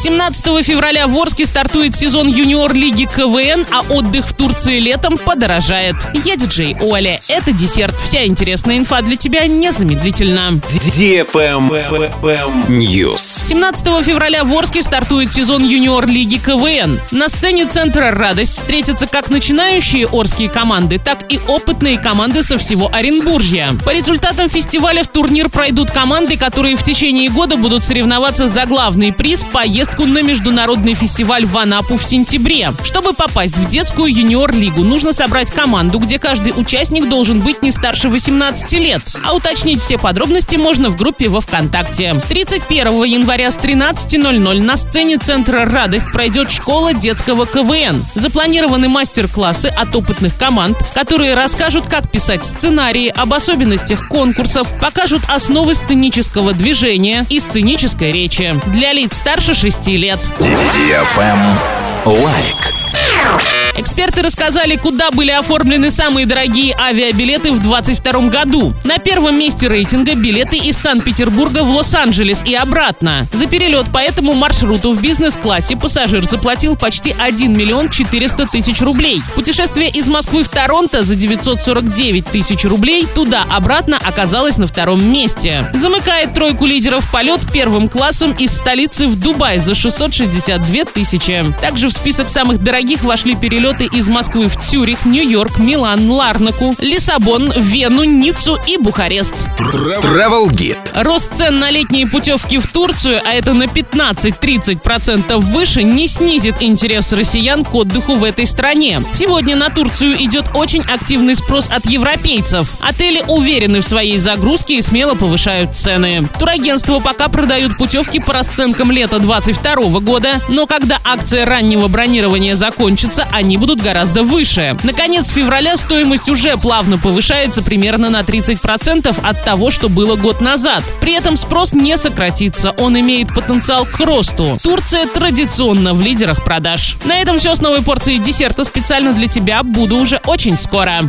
17 февраля в Орске стартует сезон юниор-лиги КВН, а отдых в Турции летом подорожает. Я диджей Оля. Это десерт. Вся интересная инфа для тебя незамедлительно. News. 17 февраля в Орске стартует сезон юниор-лиги КВН. На сцене центра «Радость» встретятся как начинающие орские команды, так и опытные команды со всего Оренбуржья. По результатам фестиваля в турнир пройдут команды, которые в течение года будут соревноваться за главный приз – поездку на международный фестиваль в Анапу в сентябре. Чтобы попасть в детскую юниор-лигу, нужно собрать команду, где каждый участник должен быть не старше 18 лет. А уточнить все подробности можно в группе во ВКонтакте. 31 января с 13.00 на сцене Центра «Радость» пройдет школа детского КВН. Запланированы мастер-классы от опытных команд, которые расскажут, как писать сценарии, об особенностях конкурсов, покажут основы сценического движения и сценической речи для лиц старше 6 лет. Лайк. Эксперты рассказали, куда были оформлены самые дорогие авиабилеты в 2022 году. На первом месте рейтинга билеты из Санкт-Петербурга в Лос-Анджелес и обратно. За перелет по этому маршруту в бизнес-классе пассажир заплатил почти 1 миллион 400 тысяч рублей. Путешествие из Москвы в Торонто за 949 тысяч рублей туда-обратно оказалось на втором месте. Замыкает тройку лидеров полет первым классом из столицы в Дубай за 662 тысячи. Также в список самых дорогих вошли перелеты из Москвы в Цюрих, Нью-Йорк, Милан, Ларнаку, Лиссабон, Вену, Ниццу и Бухарест. Travel Guide. Рост цен на летние путевки в Турцию, а это на 15-30% выше, не снизит интерес россиян к отдыху в этой стране. Сегодня на Турцию идет очень активный спрос от европейцев. Отели уверены в своей загрузке и смело повышают цены. Турагентства пока продают путевки по расценкам лета 22 года, но когда акция раннего бронирования закончится, они будут гораздо выше. Наконец февраля стоимость уже плавно повышается примерно на 30% от того, что было год назад. При этом спрос не сократится, он имеет потенциал к росту. Турция традиционно в лидерах продаж. На этом все с новой порцией десерта специально для тебя. Буду уже очень скоро.